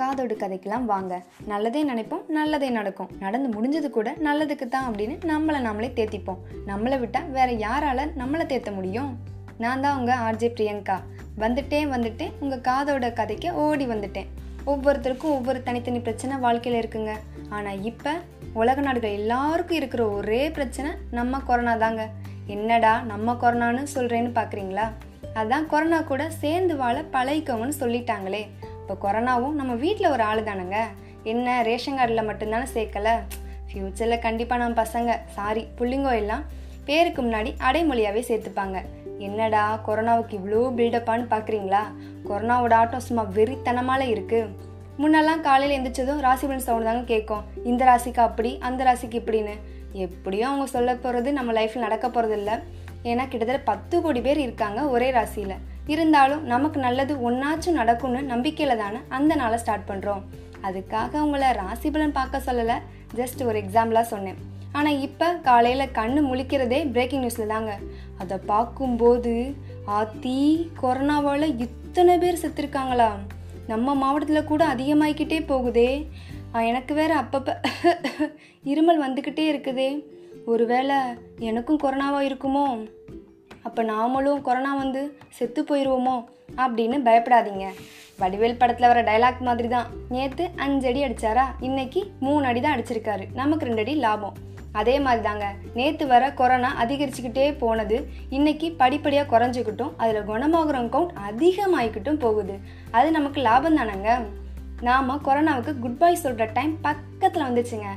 காதோடு கதைக்கெல்லாம் வாங்க. நல்லதே நினைப்போம் நல்லதே நடக்கும். நடந்து முடிஞ்சது கூட நல்லதுக்கு தான் அப்படின்னு நம்மளை நாமளே தேத்திப்போம். நம்மளை விட்டால் வேற யாரால நம்மளை தேத்த முடியும்? நான் தான் உங்கள் ஆர்ஜே பிரியங்கா. வந்துட்டேன் வந்துட்டேன். உங்கள் காதோட கதைக்கு ஓடி வந்துட்டேன். ஒவ்வொருத்தருக்கும் ஒவ்வொரு தனித்தனி பிரச்சனை வாழ்க்கையில் இருக்குங்க. ஆனால் இப்போ உலக நாடுகள் எல்லாருக்கும் இருக்கிற ஒரே பிரச்சனை நம்ம கொரோனா தாங்க. என்னடா நம்ம கொரோனான்னு சொல்கிறேன்னு பார்க்குறீங்களா அதான் கொரோனா கூட சேர்ந்து வாழ பழகிக்கோங்கன்னு சொல்லிட்டாங்களே. இப்போ கொரோனாவும் நம்ம வீட்டில் ஒரு ஆள் தானங்க? என்ன ரேஷன் கார்டில் மட்டும்தானே சேர்க்கலை? ஃப்யூச்சரில் கண்டிப்பாக நம்ம பசங்க சாரி புள்ளிங்கோ எல்லாம் பேருக்கு முன்னாடி அடைமொழியாகவே சேர்த்துப்பாங்க. என்னடா கொரோனாவுக்கு இவ்வளோ பில்டப்பான்னு பார்க்குறீங்களா கொரோனாவோட ஆட்டம் சும்மா வெறித்தனமால இருக்குது முன்னெல்லாம் காலையில் எந்திரிச்சதும் ராசிபலன் சவுண்ட் தாங்க கேட்கும். இந்த ராசிக்கு அப்படி அந்த ராசிக்கு இப்படின்னு. எப்படியும் அவங்க சொல்ல போகிறது நம்ம லைஃப்பில் நடக்க போகிறது இல்லை ஏன்னா கிட்டத்தட்ட பத்து கோடி பேர் இருக்காங்க ஒரே ராசியில். இருந்தாலும் நமக்கு நல்லது ஒன்றாச்சும் நடக்கும்னு நம்பிக்கையில் தானே அந்த நாளை ஸ்டார்ட் பண்ணுறோம் அதுக்காக உங்களை ராசிபலன் பார்க்க சொல்லலை. ஜஸ்ட் ஒரு எக்ஸாம்பிளாக சொன்னேன். ஆனால் இப்போ காலையில் கண்ணு முழிக்கிறதே பிரேக்கிங் நியூஸில் தாங்க. அதை பார்க்கும்போது ஆத்தி கொரோனாவால் இத்தனை பேர் செத்துருக்காங்களா நம்ம மாவட்டத்தில் கூட அதிகமாகிக்கிட்டே போகுதே. எனக்கு வேற அப்பப்போ இருமல் வந்துக்கிட்டே இருக்குதே. ஒருவேளை எனக்கும் கொரோனாவாக இருக்குமோ? அப்போ நாமளும் கொரோனா வந்து செத்து போயிடுவோமோ அப்படின்னு பயப்படாதீங்க. வடிவேல் படத்தில் வர டைலாக் மாதிரி தான் நேற்று அஞ்சு அடி அடித்தாரா இன்னைக்கு மூணு அடி தான் அடிச்சிருக்காரு. நமக்கு ரெண்டு அடி லாபம். அதே மாதிரி தாங்க நேற்று வர கொரோனா அதிகரிச்சுக்கிட்டே போனது. இன்னைக்கு படிப்படியாக குறைஞ்சிக்கிட்டும் அதில் குணமாகறவங்க கவுண்ட் அதிகமாகிக்கிட்டும் போகுது. அது நமக்கு லாபம் தானேங்க? நாம் கொரோனாவுக்கு குட் பை சொல்கிற டைம் பக்கத்தில் வந்துச்சுங்க.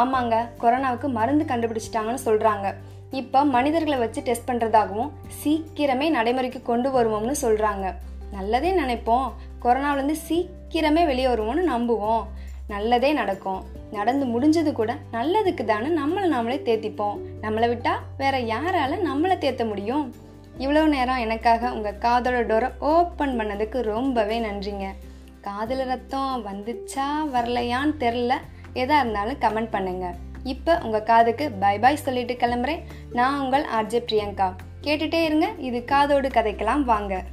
ஆமாங்க கொரோனாவுக்கு மருந்து கண்டுபிடிச்சிட்டாங்கன்னு சொல்கிறாங்க இப்போ மனிதர்களை வச்சு டெஸ்ட் பண்ணுறதாகவும் சீக்கிரமே நடைமுறைக்கு கொண்டு வருவோம்னு சொல்கிறாங்க நல்லதே நினைப்போம். கொரோனாவிலேருந்து சீக்கிரமே வெளியே வருவோம்னு நம்புவோம். நல்லதே நடக்கும். நடந்து முடிஞ்சது கூட நல்லதுக்கு தானே நம்மளை நாமளே தேத்திப்போம். நம்மளை விட்டால் வேற யாரால நம்மளை தேத்த முடியும்? இவ்வளோ நேரம் எனக்காக உங்கள் காதோட டோரை ஓப்பன் பண்ணதுக்கு ரொம்பவே நன்றிங்க. காதல் ரத்தம் வந்துச்சா வரலையான்னு தெரில எதா இருந்தாலும் கமெண்ட் பண்ணுங்க. இப்போ உங்கள் காதுக்கு பை பாய் சொல்லிட்டு கிளம்புறேன். நான் உங்கள் ஆர்ஜே பிரியங்கா. கேட்டுட்டே இருங்க இது காதோடு கதைக்கலாம் வாங்க.